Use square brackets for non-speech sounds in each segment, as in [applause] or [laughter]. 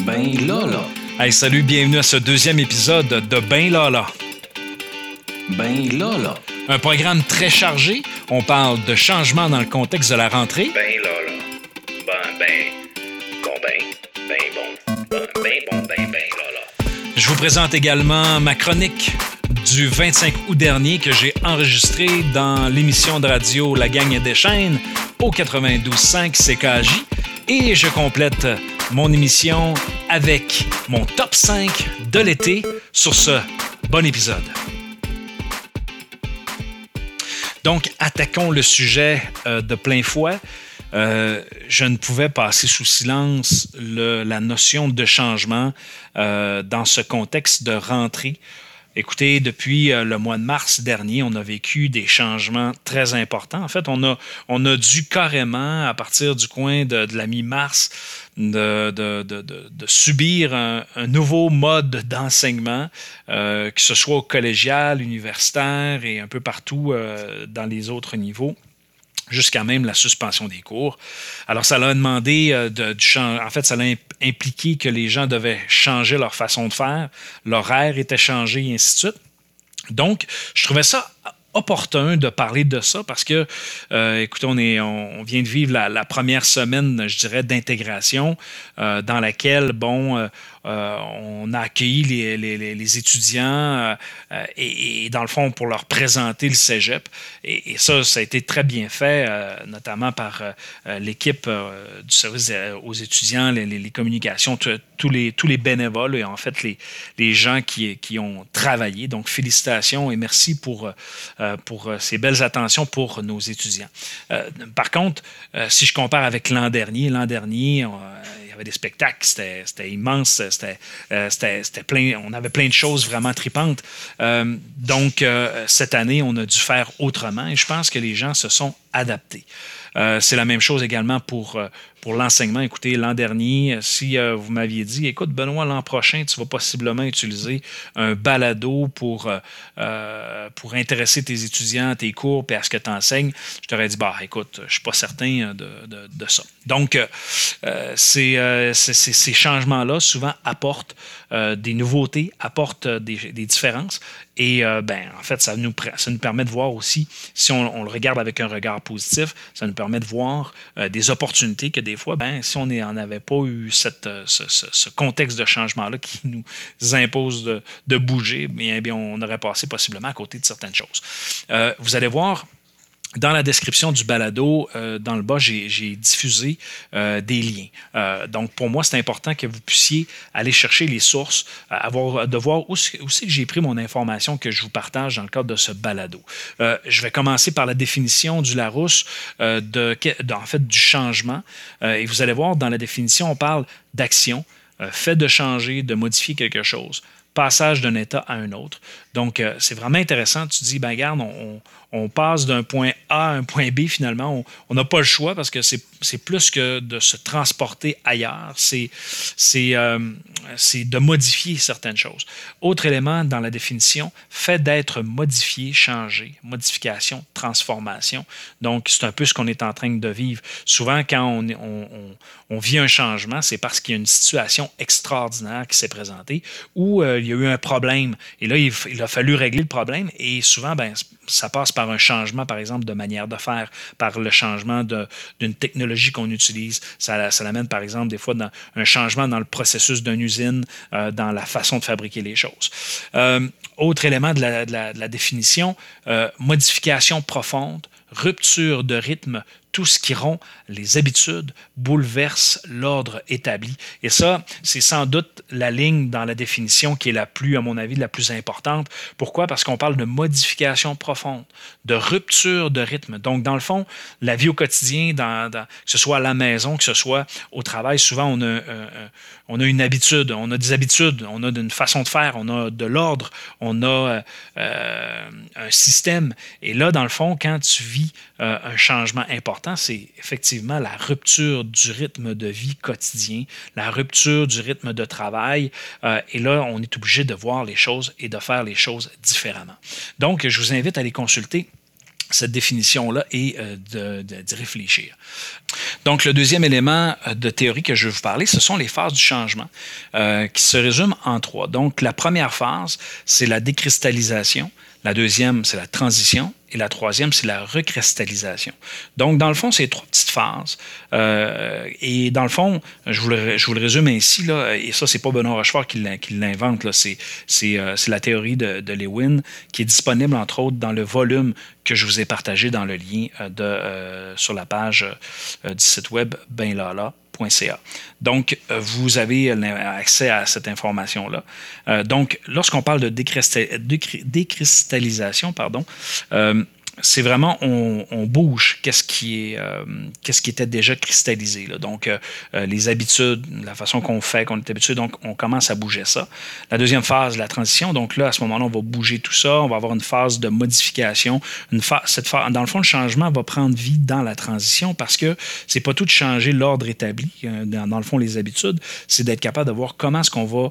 Ben Lala. Hey, salut, bienvenue à ce deuxième épisode de Ben Lala. Ben Lala. Un programme très chargé. On parle de changements dans le contexte de la rentrée. Ben là, là. Ben, ben. Bon, ben. Ben bon. Ben, ben bon, ben, ben là, là. Je vous présente également ma chronique du 25 août dernier que j'ai enregistrée dans l'émission de radio La Gagne des chaînes au 92.5 CKJ. Et je complète mon émission avec mon top 5 de l'été. Sur ce, bon épisode. Donc, attaquons le sujet euh, de plein fouet. Euh, je ne pouvais passer sous silence le- la notion de changement euh, dans ce contexte de rentrée. Écoutez, depuis euh, le mois de mars dernier, on a vécu des changements très importants. En fait, on a, on a dû carrément, à partir du coin de, la mi-mars, de, de- de- de- subir un, un nouveau mode d'enseignement, euh, que ce soit au collégial, universitaire et un peu partout euh, dans les autres niveaux jusqu'à même la suspension des cours. Alors, ça l'a demandé euh, de, du En fait, ça l'a imp- impliqué que les gens devaient changer leur façon de faire, l'horaire était changé et ainsi de suite. Donc, je trouvais ça opportun de parler de ça parce que, euh, écoutez, on, est, on vient de vivre la, première semaine, je dirais, d'intégration euh, dans laquelle, bon, on a accueilli les, étudiants euh, euh, et, dans le fond, pour leur présenter le cégep. Et, ça, ça a été très bien fait, euh, notamment par euh, euh, l'équipe euh, du service euh, aux étudiants, les, les- communications, tous les, tous les bénévoles et en fait les, les gens qui, qui ont travaillé. Donc, félicitations et merci pour, euh, euh, pour euh, ces belles attentions pour nos étudiants. Euh, par contre, euh, si je compare avec l'an dernier, l'an dernier, euh, des spectacles, c'était immense, c'était euh, c'était- plein, on avait plein de choses vraiment tripantes. Euh, donc, euh, cette année, on a dû faire autrement et je pense que les gens se sont adaptés. C'est la même chose également pour, pour l'enseignement. Écoutez, l'an dernier, si euh, vous m'aviez dit, écoute, Benoît, l'an prochain, tu vas possiblement utiliser un balado pour, euh, euh, pour intéresser tes étudiants tes cours et à ce que tu enseignes, je t'aurais dit, bah, écoute, je ne suis pas certain de, de- ça. Donc, ces, ces- changements-là, souvent, apportent des nouveautés, apportent des, des différences. Et ben, en fait, ça nous, ça nous permet de voir aussi, si on, le regarde avec un regard positif, ça nous permet de voir des opportunités que des fois, ben, si on n'en avait pas eu euh, ce, contexte de changement-là qui nous impose de, bouger, on aurait passé possiblement à côté de certaines choses. Euh, vous allez voir, dans la description du balado, euh, dans le bas, j'ai diffusé euh, des liens. Euh, donc, pour moi, c'est important que vous puissiez aller chercher les sources, avoir, de voir où, où c'est que j'ai pris mon information que je vous partage dans le cadre de ce balado. Je vais commencer par la définition du Larousse, de, en fait, du changement. Et vous allez voir, dans la définition, on parle d'action, fait de changer, de modifier quelque chose passage d'un état à un autre. Donc, c'est vraiment intéressant. Tu dis, ben regarde, on, on- passe d'un point A à un point B finalement. On- n'a pas le choix parce que c'est plus que de se transporter ailleurs. Euh, c'est de modifier certaines choses. Autre élément dans la définition, fait d'être modifié, changé, modification, transformation. Donc, c'est un peu ce qu'on est en train de vivre. Souvent, quand on, on- vit un changement, c'est parce qu'il y a une situation extraordinaire qui s'est présentée ou euh, il y a eu un problème. Et là, il a fallu régler le problème. Et souvent, ben, ça passe par un changement, par exemple, de manière de faire, par le changement d'une technologie qu'on utilise. Ça, ça l'amène, par exemple, des fois, dans un changement dans le processus d'une usine, euh, dans la façon de fabriquer les choses. Euh, autre élément de la définition, euh, modification profonde, rupture de rythme, tout ce qui rompt les habitudes, bouleverse l'ordre établi. Et ça, c'est sans doute la ligne dans la définition qui est la plus, à mon avis, la plus importante. Pourquoi? Parce qu'on parle de modification profonde, de rupture de rythme. Donc, dans le fond, la vie au quotidien, dans, que ce soit à la maison, que ce soit au travail, souvent, on a, euh, euh, on a une habitude, on a des habitudes, on a une façon de faire, on a de l'ordre, on a euh, un système. Et là, dans le fond, quand tu vis un changement important, c'est effectivement la rupture du rythme de vie quotidien, la rupture du rythme de travail. Euh, et là, on est obligé de voir les choses et de faire les choses différemment. Donc, je vous invite à aller consulter cette définition-là et euh, d'y réfléchir. Donc, le deuxième élément euh, de théorie que je vais vous parler, ce sont les phases du changement, euh, qui se résument en trois. Donc, la première phase, c'est la décristallisation. La deuxième, c'est la transition. Et la troisième, c'est la recristallisation. Donc, dans le fond, c'est trois petites phases. Euh, et dans le fond, je vous le, résume ainsi, et ça, c'est pas Benoît Rochefort qui l'invente, c'est euh, la théorie de, Lewin qui est disponible, entre autres, dans le volume que je vous ai partagé dans le lien euh, sur la page du site web Donc, vous avez accès à cette information-là. donc, lorsqu'on parle de décristallisation, pardon, c'est vraiment on, bouge qu'est-ce qui est euh, qu'est-ce qui était déjà cristallisé donc euh, euh, les habitudes la façon qu'on fait qu'on est habitué donc on commence à bouger ça. La deuxième phase la transition donc là à ce moment-là on va bouger tout ça on va avoir une phase de modification une phase, cette phase, dans le fond le changement va prendre vie dans la transition parce que c'est pas tout de changer l'ordre établi dans, le fond les habitudes c'est d'être capable de voir comment est-ce qu'on va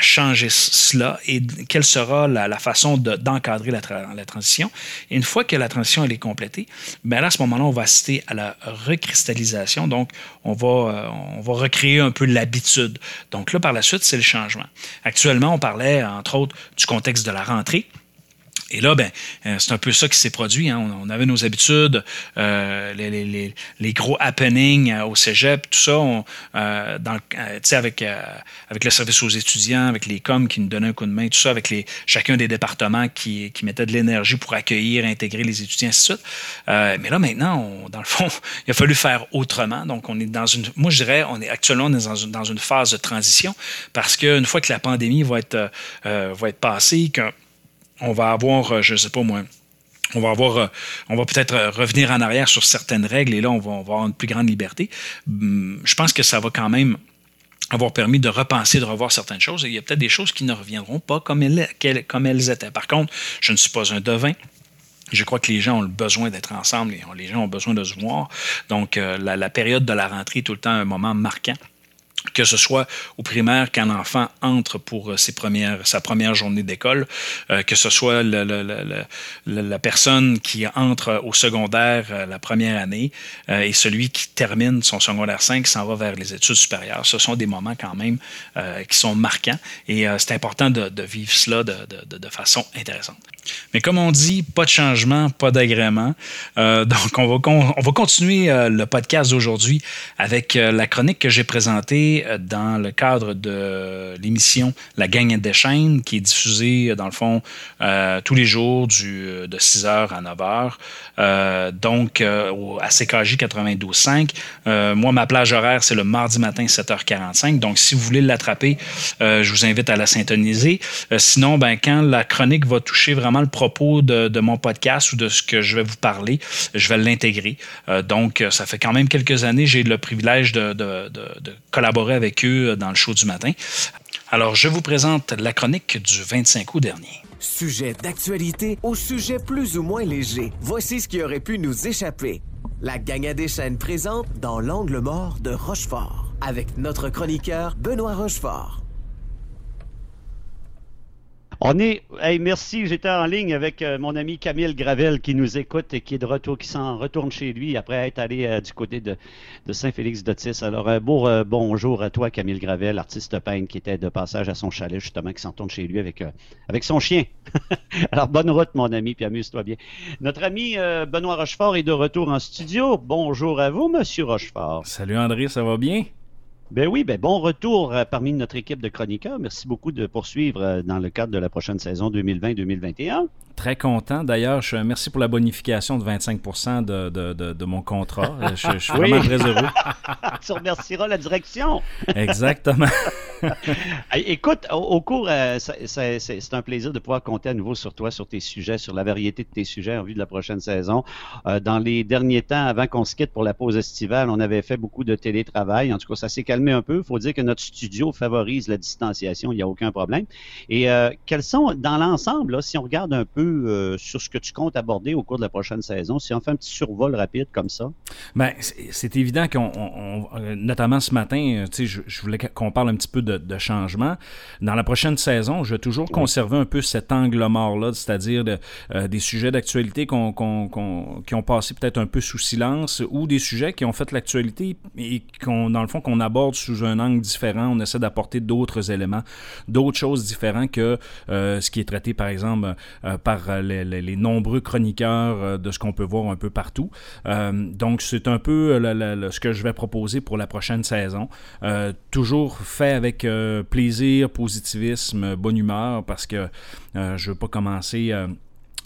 changer cela et quelle sera la, façon d'encadrer la, la transition. Et une fois que la transition est complétée, bien là, à ce moment-là, on va assister à la recristallisation. Donc, on va, euh, on va recréer un peu l'habitude. Donc là, par la suite, c'est le changement. Actuellement, on parlait, entre autres, du contexte de la rentrée. Et là, ben, euh, c'est un peu ça qui s'est produit. Hein. On, avait nos habitudes, euh, les, gros happenings euh, au cégep, tout ça, on, avec, avec le service aux étudiants, avec les coms qui nous donnaient un coup de main, tout ça, avec chacun des départements qui, mettaient de l'énergie pour accueillir, intégrer les étudiants, ainsi de suite. mais là, maintenant, dans le fond, [laughs] il a fallu faire autrement. Donc, on est dans une, moi, je dirais, on est actuellement dans, une, dans une phase de transition parce qu'une fois que la pandémie va être, va être passée, que on va avoir, euh, je ne sais pas moi, on va avoir, euh, on va peut-être euh, revenir en arrière sur certaines règles et là, on va, avoir une plus grande liberté. Hum, je pense que ça va quand même avoir permis de repenser, de revoir certaines choses. Et il y a peut-être des choses qui ne reviendront pas comme elles, étaient. Par contre, je ne suis pas un devin. Je crois que les gens ont le besoin d'être ensemble et les gens ont besoin de se voir. Donc, la, période de la rentrée est tout le temps un moment marquant que ce soit au primaire quand l'enfant entre pour euh, ses premières, sa première journée d'école, euh, que ce soit la personne qui entre au secondaire euh, la première année et celui qui termine son secondaire 5 s'en va vers les études supérieures. Ce sont des moments quand même qui sont marquants et c'est important de, vivre cela de, de, façon intéressante. Mais comme on dit, pas de changement, pas d'agrément. donc on va, on va continuer le podcast d'aujourd'hui avec la chronique que j'ai présentée euh, dans le cadre de l'émission La Gang des chaînes, qui est diffusée, dans le fond, euh, tous les jours du, de 6h à 9h. Euh, donc, à CKJ 92.5. moi, ma plage horaire, c'est le mardi matin, 7h45. Donc, si vous voulez l'attraper, je vous invite à la syntoniser. sinon, ben, quand la chronique va toucher vraiment le propos de, de, mon podcast ou de ce que je vais vous parler, je vais l'intégrer. donc, ça fait quand même quelques années, j'ai le privilège de, de, de collaborer avec eux dans le show du matin. Alors, je vous présente la chronique du 25 août dernier. Sujet d'actualité au sujet plus ou moins léger. Voici ce qui aurait pu nous échapper. La gang des chaînes présente dans l'angle mort de Rochefort avec notre chroniqueur Benoît Rochefort. On est, hey, merci. J'étais en ligne avec euh, mon ami Camille Gravel qui nous écoute et qui est de retour, qui s'en retourne chez lui après être allé euh, du côté de, Saint-Félix-d'Otis. Alors, un beau euh, bonjour à toi, Camille Gravel, artiste peintre qui était de passage à son chalet, justement, qui s'en retourne chez lui avec, avec son chien. [laughs] Alors, bonne route, mon ami, puis amuse-toi bien. Notre ami Benoît Rochefort est de retour en studio. Bonjour à vous, Monsieur Rochefort. Salut André, ça va bien? Ben oui, ben bon retour euh, parmi notre équipe de chroniqueurs. Merci beaucoup de poursuivre euh, dans le cadre de la prochaine saison 2020-2021. Très content. D'ailleurs, je, merci pour la bonification de 25 de, de, de, mon contrat. Euh, je, suis vraiment très heureux. [laughs] tu remercieras la direction. Exactement. [laughs] Écoute, au, cours, c'est un plaisir de pouvoir compter à nouveau sur toi, sur tes sujets, sur la variété de tes sujets en vue de la prochaine saison. dans les derniers temps, avant qu'on se quitte pour la pause estivale, on avait fait beaucoup de télétravail. En tout cas, ça s'est calmé un peu. Il faut dire que notre studio favorise la distanciation, il n'y a aucun problème. Et euh, quels sont, dans l'ensemble, si on regarde un peu euh, sur ce que tu comptes aborder au cours de la prochaine saison, si on fait un petit survol rapide comme ça? Bien, c'est évident qu'on, euh, notamment ce matin, tu sais, je, voulais qu'on parle un petit peu de, de changement. Dans la prochaine saison, je vais toujours conserver un peu cet angle mort-là, c'est-à-dire de- euh, des sujets d'actualité qu'on- qu'on- qu'on- qui ont passé peut-être un peu sous silence ou des sujets qui ont fait l'actualité et qu'on, dans le fond, qu'on aborde sous un angle différent. On essaie d'apporter d'autres éléments, d'autres choses différentes que euh, ce qui est traité, par exemple, euh, par les, nombreux chroniqueurs euh, de ce qu'on peut voir un peu partout. Donc, c'est un peu ce que je vais proposer pour la prochaine saison. Toujours fait avec plaisir, positivisme, bonne humeur, parce que je veux pas commencer...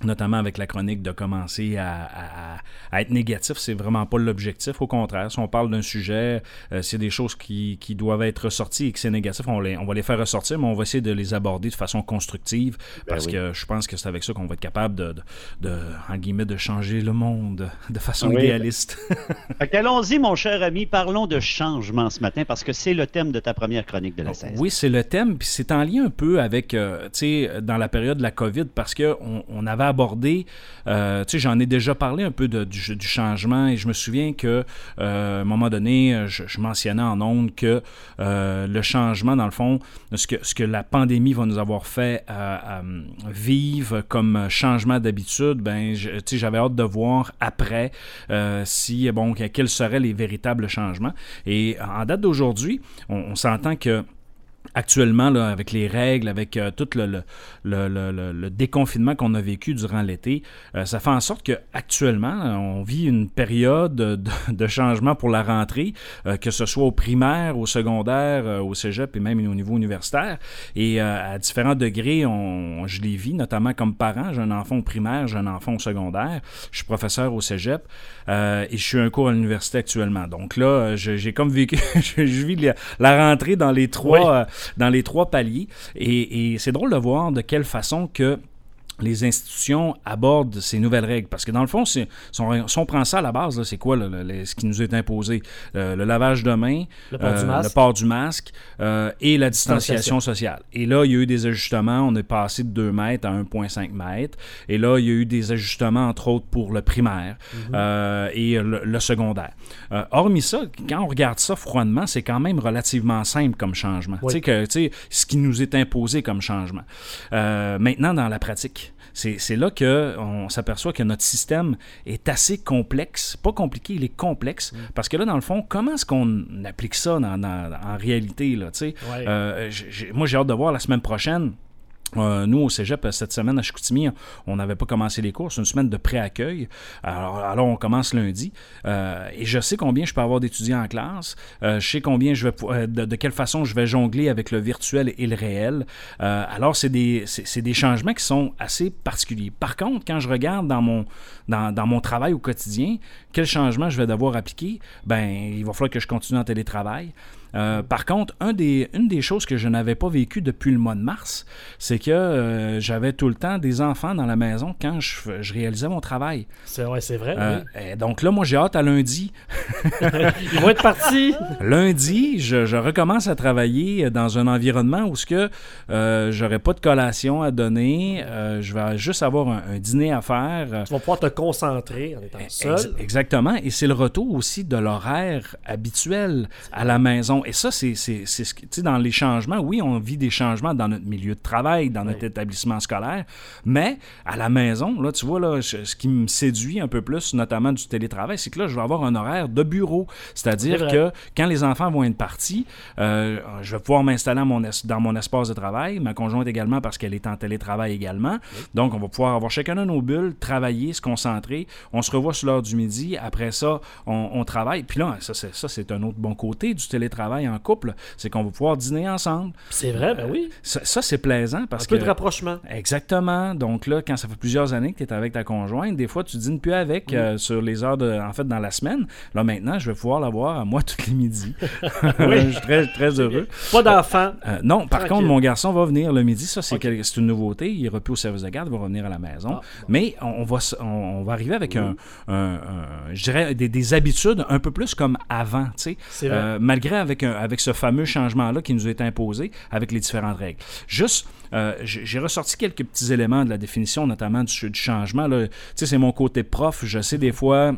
notamment avec la chronique, de commencer à, à- à être négatif. C'est vraiment pas l'objectif. Au contraire, si on parle d'un sujet, euh, a des choses qui, qui doivent être ressorties et que c'est négatif, on, les, on va les faire ressortir, mais on va essayer de les aborder de façon constructive parce oui. que je pense que c'est avec ça qu'on va être capable de, de, de, en guillemets, de changer le monde de façon Oui. idéaliste. [laughs] Fait qu'allons-y, mon cher ami, parlons de changement ce matin parce que c'est le thème de ta première chronique de la saison. Oui, c'est le thème, puis c'est en lien un peu avec, euh, tu sais, dans la période de la COVID, parce que on, on avait abordé, euh, tu sais, j'en ai déjà parlé un peu du, changement, et je me souviens que, euh, à un moment donné, euh, je, mentionnais en ondes que le changement, dans le fond, ce que, ce que la pandémie va nous avoir fait vivre comme changement d'habitude, ben, tu sais, j'avais hâte de voir après si, bon, quels seraient les véritables changements. Et en date d'aujourd'hui, on s'entend que actuellement, là, avec les règles, avec euh, tout le, le, le, le- déconfinement qu'on a vécu durant l'été, euh, ça fait en sorte que actuellement, on vit une période de, de changement pour la rentrée, euh, que ce soit au primaire, au secondaire, euh, au cégep et même au niveau universitaire. Et euh, à différents degrés, on, je les vis, notamment comme parent. J'ai un enfant au primaire, j'ai un enfant au secondaire. Je suis professeur au cégep euh, et je suis un cours à l'université actuellement. Donc là, j'ai comme vécu, je, [laughs] je vis la, la rentrée dans les trois, euh, dans les trois paliers. Et, c'est drôle de voir de quelle façon que les institutions abordent ces nouvelles règles. Parce que dans le fond, si on, si on prend ça à la base, c'est quoi là, le- le- ce qui nous est imposé? Euh, le lavage de mains, Le port du masque. le port du masque euh, et la distanciation sociale. Et là, il y a eu des ajustements. On est passé de 2 mètres à 1,5 mètres. Et là, il y a eu des ajustements, entre autres, pour le primaire euh, et le, secondaire. Euh, hormis ça, quand on regarde ça froidement, c'est quand même relativement simple comme changement. Oui. Tu sais, ce qui nous est imposé comme changement. Euh, maintenant, dans la pratique, c'est là qu'on s'aperçoit que notre système est assez complexe. Pas compliqué, il est complexe. Parce que là, dans le fond, comment est-ce qu'on applique ça dans- dans- en réalité? Là? Ouais. Euh, moi, j'ai hâte de voir la semaine prochaine. Euh, nous, au cégep, cette semaine à Chicoutimi, on n'avait pas commencé les cours. C'est une semaine de pré-accueil. Alors, on commence lundi. Euh, et je sais combien je peux avoir d'étudiants en classe. Euh, je sais combien je vais, de, quelle façon je vais jongler avec le virtuel et le réel. Alors, c'est des, c'est, des changements qui sont assez particuliers. Par contre, quand je regarde dans mon, dans, dans mon travail au quotidien, quel changement je vais devoir appliquer, ben, il va falloir que je continue en télétravail. Euh, par contre, un des, une des choses que je n'avais pas vécu depuis le mois de mars, c'est que euh, j'avais tout le temps des enfants dans la maison quand je, réalisais mon travail. C'est ouais, c'est vrai. Euh, oui. et donc là, moi, j'ai hâte à lundi. [laughs] Ils vont être partis. [laughs] Lundi, je, je recommence à travailler dans un environnement où ce que j'aurai pas de collation à donner, je vais juste avoir un, un dîner à faire. Tu vas pouvoir te concentrer en étant seul. Ex- exactement. Et c'est le retour aussi de l'horaire habituel à la maison. Et ça, c'est ce que, tu sais, dans les changements, oui, on vit des changements dans notre milieu de travail, dans notre établissement scolaire, mais à la maison, là, tu vois, là, je- ce qui me séduit un peu plus, notamment du télétravail, c'est que là, je vais avoir un horaire de bureau. C'est C'est-à-dire que quand les enfants vont être partis, euh, je vais pouvoir m'installer mon dans mon espace de travail, ma conjointe également parce qu'elle est en télétravail également. Donc, on va pouvoir avoir chacun de nos bulles, travailler, se concentrer. On se revoit sur l'heure du midi. Après ça, on, on travaille. Puis là, ça, c'est un autre bon côté du télétravail en couple, c'est qu'on va pouvoir dîner ensemble. C'est vrai, ben oui. Ça, ça, c'est plaisant parce Un peu que... de rapprochement. Exactement. Donc là, quand ça fait plusieurs années que tu es avec ta conjointe, des fois, tu dînes plus avec euh, sur les heures de, en fait, dans la semaine. Là, maintenant, je vais pouvoir l'avoir à moi [laughs] tous les midis. [laughs] je suis très, très heureux. Pas d'enfants. Euh, non, par Tranquille. contre, mon garçon va venir le midi. Ça, c'est une nouveauté. Il ira plus au service de garde, il va revenir à la maison. Ah, Mais on, va, on, on va arriver avec un, un- un- je dirais, des, des habitudes un peu plus comme avant, tu sais. C'est vrai. Euh, malgré avec, avec ce fameux changement-là qui nous est imposé avec les différentes règles. Juste, euh, j'ai ressorti quelques petits éléments de la définition, notamment du, du changement. Tu sais, c'est mon côté prof. Je sais des fois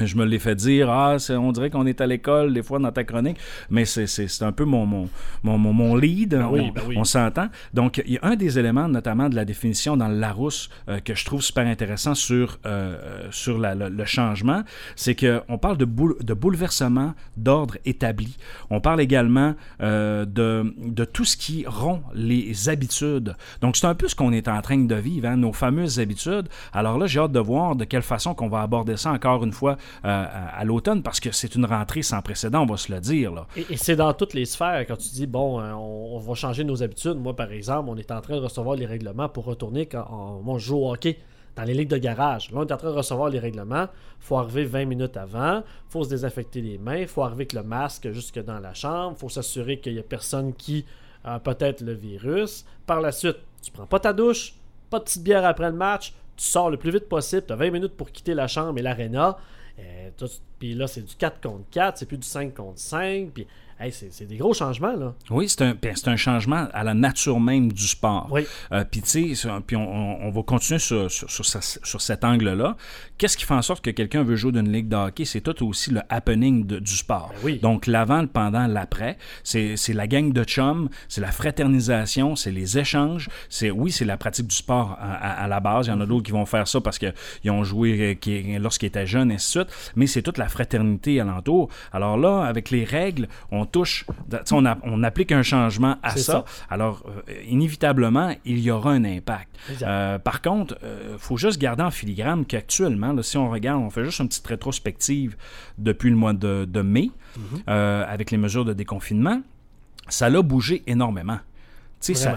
Je me l'ai fait dire, ah, on dirait qu'on est à l'école des fois dans ta chronique, mais c'est- un peu mon, mon, mon, mon- mon lead, oui, on, ben oui. on s'entend. Donc, il y a un des éléments, notamment de la définition dans le Larousse, euh, que je trouve super intéressant sur, euh, euh, sur la- le, le changement, c'est qu'on parle de, boule- de bouleversement d'ordre établi. On parle également euh, de, de tout ce qui rompt les habitudes. Donc, c'est un peu ce qu'on est en train de vivre, hein, nos fameuses habitudes. Alors là, j'ai hâte de voir de quelle façon qu'on va aborder ça encore une fois euh, à, l'automne, parce que c'est une rentrée sans précédent, on va se le dire. Et, c'est dans toutes les sphères. Quand tu dis, bon, euh, on, va changer nos habitudes. Moi, par exemple, on est en train de recevoir les règlements pour retourner quand on, joue au hockey dans les ligues de garage. Là, on est en train de recevoir les règlements. faut arriver 20 minutes avant. faut se désinfecter les mains. faut arriver avec le masque jusque dans la chambre. faut s'assurer qu'il n'y a personne qui a peut-être le virus. Par la suite, tu prends pas ta douche, pas de petite bière après le match. Tu sors le plus vite possible. Tu as 20 minutes pour quitter la chambre et l'aréna. Euh, Puis là, c'est du 4 contre 4, c'est plus du 5 contre 5. Puis, hey, c'est des gros changements, là. Oui, c'est un, ben, c'est un changement à la nature même du sport. Oui. Euh, puis, tu sais, on, on- va continuer sur, sur, sur cet angle-là. Qu'est-ce qui fait en sorte que quelqu'un veut jouer d'une ligue de hockey? C'est tout aussi le happening de- du sport. Ben oui. Donc, l'avant, le pendant, l'après. C'est la gang de chums, c'est la fraternisation, c'est les échanges. C'est Oui, c'est la pratique du sport à, à- à la base. Il y en a d'autres qui vont faire ça parce qu'ils ont joué euh, qui- lorsqu'ils étaient jeunes, et ainsi de suite. Mais c'est toute la fraternité alentour. Alors là, avec les règles, on touche, on, a- on applique un changement à ça. ça. Alors, euh, inévitablement, il y aura un impact. Euh, par contre, il faut juste garder en filigrane qu'actuellement, si on regarde, on fait juste une petite rétrospective depuis le mois de, de mai, Mhm. euh, avec les mesures de déconfinement, ça l'a bougé énormément.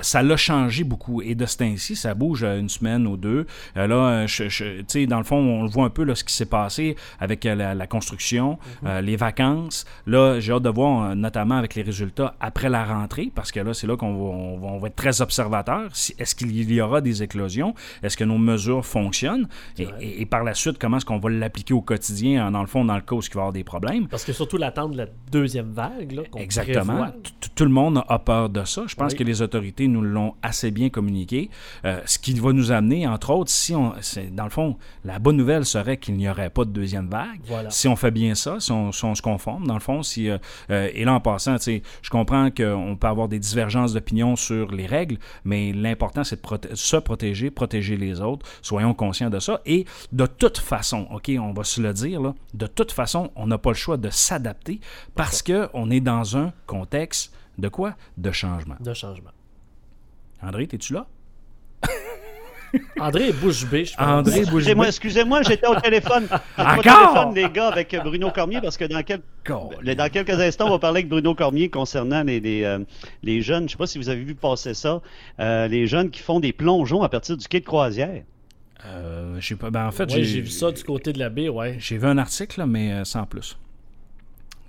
Ça l'a changé beaucoup. Et de ce temps-ci, ça bouge euh, une semaine ou deux. Euh, là, euh, je- je- dans le fond, on voit un peu là, ce qui s'est passé avec la, la construction, Mhm. les vacances. Là, j'ai hâte de voir, notamment avec les résultats après la rentrée, parce que là, c'est là qu'on va, on va, on va être très observateur. Est-ce qu'il y aura des éclosions? Est-ce que nos mesures fonctionnent? Et, et- et par la suite, comment est-ce qu'on va l'appliquer au quotidien, dans le fond, dans le cas où il va y avoir des problèmes? Parce que surtout l'attente de la deuxième vague, là, qu'on Exactement. prévoit. T- t- Tout le monde a peur de ça. Je pense Oui. que les autorités nous l'ont assez bien communiqué. Euh, ce qui va nous amener, entre autres, si on, dans le fond, la bonne nouvelle serait qu'il n'y aurait pas de deuxième vague. Voilà. Si on fait bien ça, si on, si on se conforme, dans le fond, si euh, euh, et là en passant, je comprends qu'on peut avoir des divergences d'opinion sur les règles, mais l'important c'est de proté- se protéger, protéger les autres. Soyons conscients de ça. Et de toute façon, ok, on va se le dire là, de toute façon, on n'a pas le choix de s'adapter parce que on est dans un contexte de quoi? De changement. de changement. André, es-tu là? [laughs] André bouche bée, je pense. André bouge Excusez-moi, excusez-moi, j'étais au téléphone. [laughs] J'étais au Encore? téléphone, les gars, avec Bruno Cormier, parce que dans, quel- Colin. dans quelques instants, on va parler avec Bruno Cormier concernant les, les, euh, les jeunes. Je ne sais pas si vous avez vu passer ça. euh, les jeunes qui font des plongeons à partir du quai de croisière. Euh, je sais pas. Ben, en fait, Ouais, j'ai vu ça du côté de la baie, ouais. J'ai vu un article, là, mais euh, sans plus.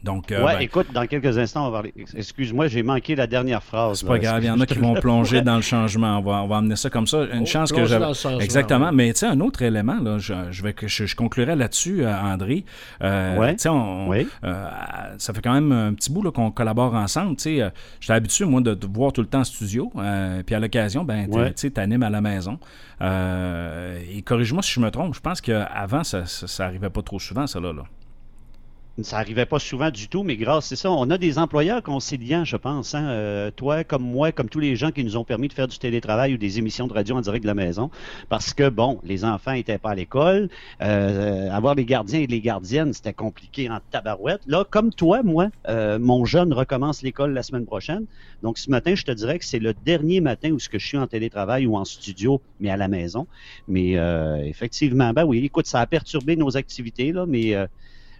Donc, euh, ouais, ben, écoute, dans quelques instants, on va parler. Excuse-moi, j'ai manqué la dernière phrase. C'est là. pas grave, il y en a qui vont plonger [laughs] dans le changement. On va, on va amener ça comme ça. Une Oh, chance que j'avais. Exactement. ouais. Mais tu sais, un autre élément, là, je, je vais que je, je conclurai là-dessus, euh, André. Euh, Ouais. tu sais, on- Oui. euh, ça fait quand même un petit bout là, qu'on collabore ensemble. Tu sais, j'étais habitué moi de te voir tout le temps en studio. euh, puis à l'occasion, ben, tu sais, t'animes à la maison. Euh, et corrige-moi si je me trompe. Je pense qu'avant, ça, ça, ça arrivait pas trop souvent, ça là. là. Ça arrivait pas souvent du tout, mais grâce, c'est ça. On a des employeurs conciliants, je pense. Hein? Euh, toi, comme moi, comme tous les gens qui nous ont permis de faire du télétravail ou des émissions de radio en direct de la maison. Parce que, bon, les enfants étaient pas à l'école. Euh, avoir les gardiens et les gardiennes, c'était compliqué en tabarouette. Là, comme toi, moi, euh, mon jeune recommence l'école la semaine prochaine. Donc, ce matin, je te dirais que c'est le dernier matin où ce que je suis en télétravail ou en studio, mais à la maison. Mais euh, effectivement, ben oui, écoute, ça a perturbé nos activités, là, mais euh,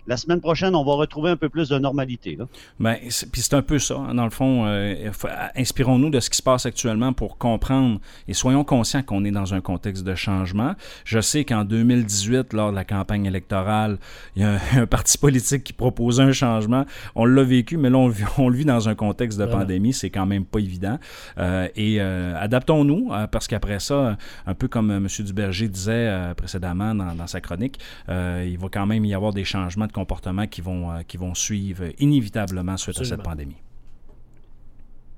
la semaine prochaine, on va retrouver un peu plus de normalité. Là. Ben, c'est- puis c'est un peu ça, hein, dans le fond. euh, faut- Inspirons-nous de ce qui se passe actuellement pour comprendre et soyons conscients qu'on est dans un contexte de changement. Je sais qu'en 2018, lors de la campagne électorale, il y a un, [laughs] un parti politique qui proposait un changement. On l'a vécu, mais là, on, le vit- on le vit dans un contexte de pandémie. C'est quand même pas évident. Euh, et euh, adaptons-nous, euh, parce qu'après ça, un peu comme euh, M. Duberger disait euh, précédemment dans, dans sa chronique, euh, il va quand même y avoir des changements de comportement qui vont, euh, qui vont suivre inévitablement suite à cette pandémie.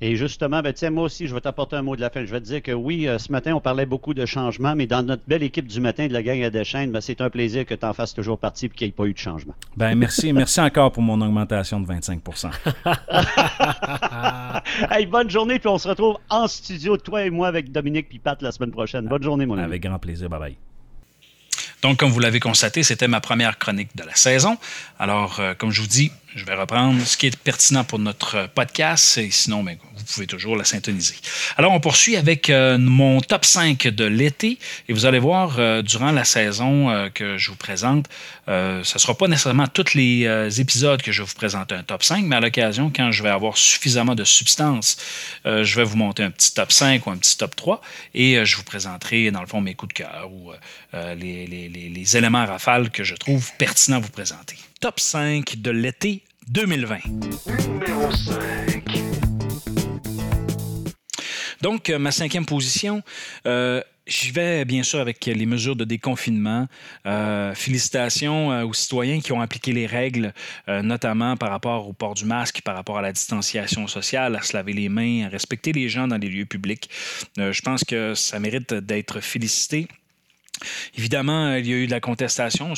Et justement, ben, tiens, moi aussi, je vais t'apporter un mot de la fin. Je vais te dire que oui, euh, ce matin, on parlait beaucoup de changements, mais dans notre belle équipe du matin de la gang à Deschênes, ben, c'est un plaisir que tu en fasses toujours partie et qu'il n'y ait pas eu de changement. Ben merci, [laughs] merci encore pour mon augmentation de 25 [laughs] Hey, bonne journée, puis on se retrouve en studio, toi et moi, avec Dominique puis Pat la semaine prochaine. Bonne journée, mon ami. Avec grand plaisir. Bye bye. Donc, comme vous l'avez constaté, c'était ma première chronique de la saison. Alors, euh, comme je vous dis, je vais reprendre ce qui est pertinent pour notre podcast et sinon, ben, vous pouvez toujours la syntoniser. Alors, on poursuit avec euh, mon top 5 de l'été et vous allez voir euh, durant la saison euh, que je vous présente, ce ne sera pas nécessairement tous les épisodes que je vais vous présenter un top 5, mais à l'occasion, quand je vais avoir suffisamment de substance, je vais vous monter un petit top 5 ou un petit top 3 et je vous présenterai, dans le fond, mes coups de cœur ou les- les éléments rafales que je trouve pertinents à vous présenter. Top 5 de l'été 2020. Numéro 5. Donc, euh, ma cinquième position, euh, j'y vais bien sûr avec les mesures de déconfinement. Euh, félicitations euh, aux citoyens qui ont appliqué les règles, notamment par rapport au port du masque, par rapport à la distanciation sociale, à se laver les mains, à respecter les gens dans les lieux publics. Je pense que ça mérite d'être félicité. Évidemment, il y a eu de la contestation.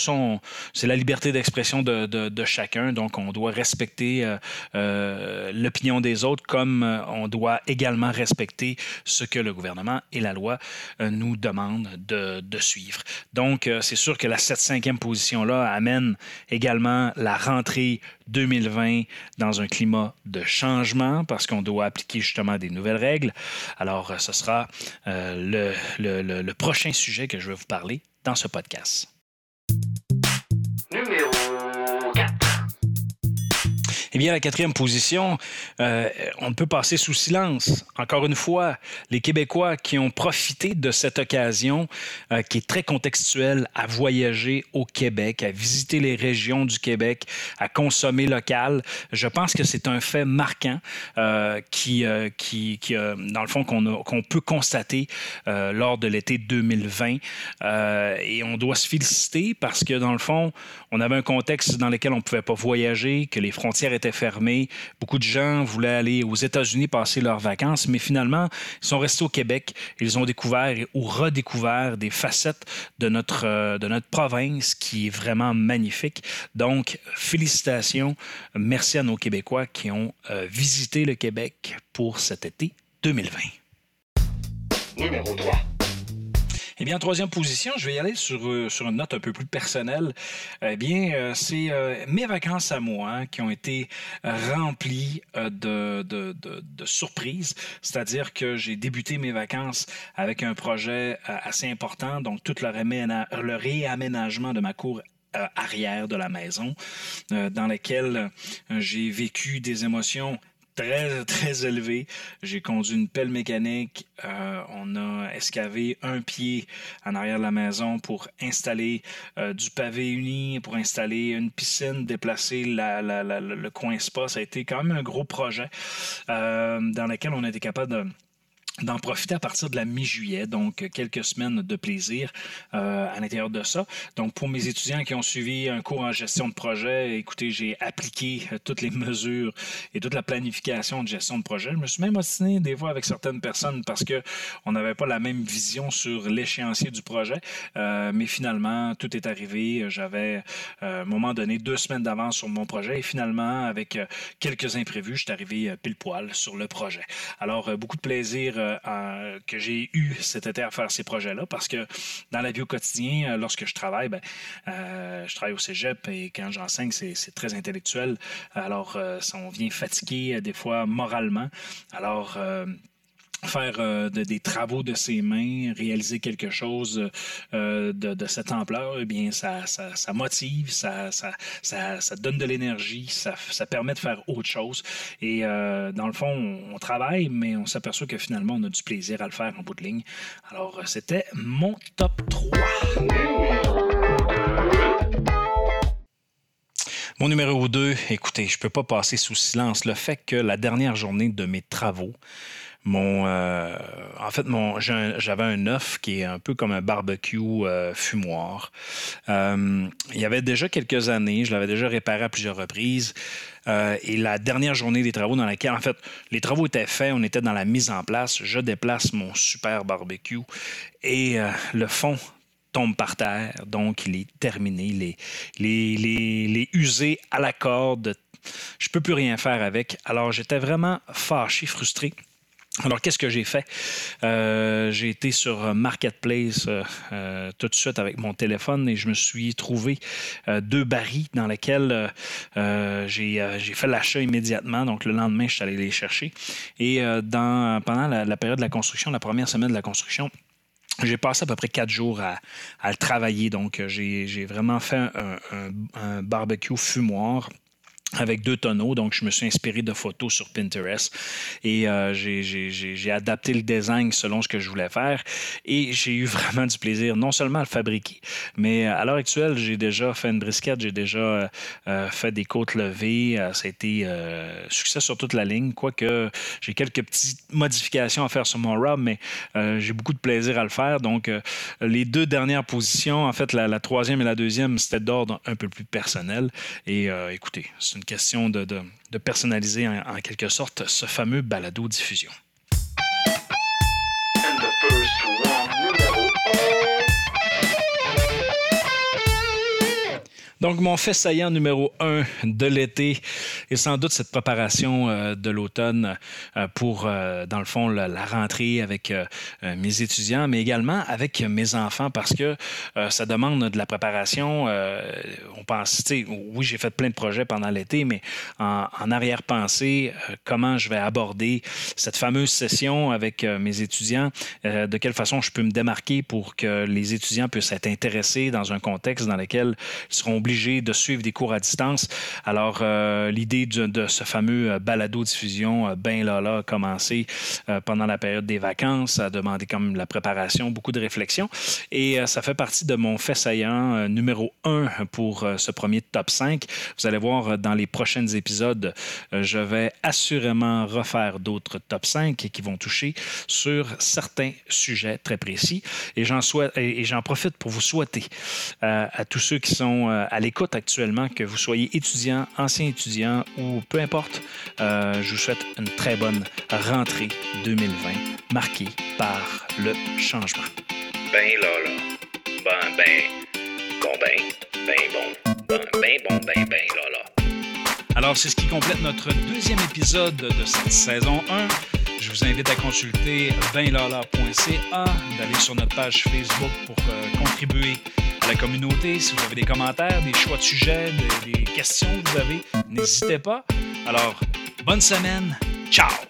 C'est la liberté d'expression de, chacun. Donc, on doit respecter euh, euh, l'opinion des autres comme euh, on doit également respecter ce que le gouvernement et la loi nous demandent de, suivre. Donc, c'est sûr que la 7-5e position-là amène également la rentrée 2020 dans un climat de changement parce qu'on doit appliquer justement des nouvelles règles. Alors, ce sera le- le prochain sujet que je vais vous parler dans ce podcast. Numéro 4. Eh bien, la quatrième position, euh, on ne peut passer sous silence. Encore une fois, les Québécois qui ont profité de cette occasion, euh, qui est très contextuelle, à voyager au Québec, à visiter les régions du Québec, à consommer local. Je pense que c'est un fait marquant euh, qui, qui, qui, dans le fond, qu'on qu'on peut constater lors de l'été 2020. Euh, et on doit se féliciter parce que, dans le fond, on avait un contexte dans lequel on ne pouvait pas voyager, que les frontières étaient fermées. Beaucoup de gens voulaient aller aux États-Unis passer leurs vacances, mais finalement, ils sont restés au Québec. Ils ont découvert ou redécouvert des facettes de notre, euh, de notre province qui est vraiment magnifique. Donc, félicitations. Merci à nos Québécois qui ont euh, visité le Québec pour cet été 2020. Numéro 3. Eh bien, en troisième position, je vais y aller sur, euh, sur une note un peu plus personnelle. Eh bien, euh, c'est euh, mes vacances à moi hein, qui ont été remplies de, de, de- de surprises. C'est-à-dire que j'ai débuté mes vacances avec un projet assez important, donc tout le, le réaménagement de ma cour arrière de la maison, euh, dans lequel euh, j'ai vécu des émotions très, [laughs] très élevées. J'ai conduit une pelle mécanique. Euh, on a escavé un pied en arrière de la maison pour installer euh, du pavé uni, pour installer une piscine, déplacer la- la- la- le le coin spa. Ça a été quand même un gros projet euh, dans lequel on a été capable de d'en profiter à partir de la mi-juillet, donc quelques semaines de plaisir euh, à l'intérieur de ça. Donc pour mes étudiants qui ont suivi un cours en gestion de projet, écoutez, j'ai appliqué euh, toutes les [laughs] mesures et toute la planification de gestion de projet. Je me suis même ostiné des fois avec certaines personnes parce que on n'avait pas la même vision sur l'échéancier du projet, Euh, mais finalement tout est arrivé. J'avais à un moment donné deux semaines d'avance sur mon projet et finalement avec quelques imprévus, je suis arrivé pile poil sur le projet. Alors beaucoup de plaisir euh, que j'ai eu cet été à faire ces projets-là parce que dans la vie au quotidien, euh, lorsque je travaille, ben, euh, je travaille au cégep et quand j'enseigne, c'est c'est très intellectuel. Alors, on vient fatigué des fois moralement. Alors, faire euh, de- des travaux de ses mains, réaliser quelque chose euh, de, cette ampleur, eh bien, ça, ça, motive, ça, ça, ça, donne de l'énergie, ça, ça permet de faire autre chose. Et euh, dans le fond, on, on travaille, mais on s'aperçoit que finalement, on a du plaisir à le faire en bout de ligne. Alors, c'était mon top 3. Mon numéro 2, écoutez, je ne peux pas passer sous silence le fait que la dernière journée de mes travaux, mon, euh, en fait, mon, j'avais un œuf qui est un peu comme un barbecue euh, fumoir. Euh, il y avait déjà quelques années, je l'avais déjà réparé à plusieurs reprises. Et la dernière journée des travaux dans laquelle, en fait, les travaux étaient faits, on était dans la mise en place. Je déplace mon super barbecue et le fond tombe par terre, donc il est terminé. Les, les, les, les usés à la corde, je peux plus rien faire avec. Alors j'étais vraiment fâché, frustré. Alors, qu'est-ce que j'ai fait? Euh, j'ai été sur Marketplace euh, euh, tout de suite avec mon téléphone et je me suis trouvé deux barils dans lesquels j'ai fait l'achat immédiatement. Donc, le lendemain, je suis allé les chercher. Et pendant la, période de la construction, la première semaine de la construction, j'ai passé à peu près quatre jours à, à le travailler. Donc, j'ai vraiment fait un barbecue fumoir avec deux tonneaux. Donc, je me suis inspiré de photos sur Pinterest et euh, j'ai- adapté le design selon ce que je voulais faire. Et j'ai eu [laughs] vraiment du plaisir, non seulement à le fabriquer, mais à l'heure actuelle, j'ai déjà fait une brisquette, j'ai déjà euh, euh, fait des côtes levées. Euh, ça a été euh, succès sur toute la ligne, quoique j'ai quelques petites modifications à faire sur mon rub, mais euh, j'ai beaucoup de plaisir à le faire. Donc, euh, les deux dernières positions, en fait, la, troisième et la deuxième, c'était d'ordre un peu plus personnel. Et euh, écoutez, c'est une question de, personnaliser en, en quelque sorte ce fameux balado-diffusion. Donc, mon fait saillant numéro un de l'été est sans doute cette préparation euh, de l'automne euh, pour, euh, dans le fond, la, rentrée avec mes étudiants, mais également avec mes enfants parce que ça demande de la préparation. on pense, tu sais, oui, j'ai fait plein de projets pendant l'été, mais en, en arrière-pensée, comment je vais aborder cette fameuse session avec mes étudiants, de quelle façon je peux me démarquer pour que les étudiants puissent être intéressés dans un contexte dans lequel ils seront obligés de suivre des cours à distance. Alors, euh, l'idée de, ce fameux euh, balado-diffusion, euh, ben là là, a commencé pendant la période des vacances, ça a demandé comme la préparation, beaucoup de réflexion. Et ça fait partie de mon fait saillant numéro un pour ce premier top 5. Vous allez voir dans les prochains épisodes, je vais assurément refaire d'autres top 5 qui vont toucher sur certains sujets très précis. Et j'en souhaite et j'en profite pour vous souhaiter à tous ceux qui sont euh, à l'écoute actuellement, que vous soyez étudiant, ancien étudiant ou peu importe, euh, je vous souhaite une très bonne rentrée 2020 marquée par le changement. Ben là là. Ben ben. Bon ben. Ben bon. Ben ben bon ben ben là là. Alors, c'est ce qui complète notre deuxième épisode de cette saison 1. Je vous invite à consulter benlala.ca, d'aller sur notre page Facebook pour euh, contribuer à la communauté. Si vous avez des commentaires, des choix de sujets, des questions que vous avez, n'hésitez pas. Alors, bonne semaine. Ciao!